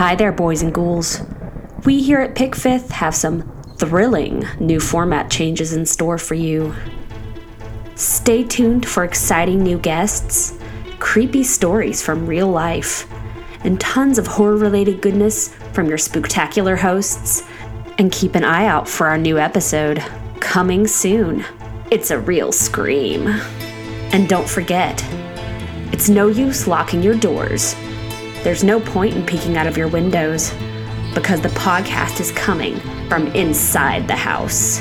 Hi there, boys and ghouls. We here at PICFITH have some thrilling new format changes in store for you. Stay tuned for exciting new guests, creepy stories from real life, and tons of horror related goodness from your spectacular hosts. And keep an eye out for our new episode coming soon. It's a real scream. And don't forget, it's no use locking your doors. There's no point in peeking out of your windows because the podcast is coming from inside the house.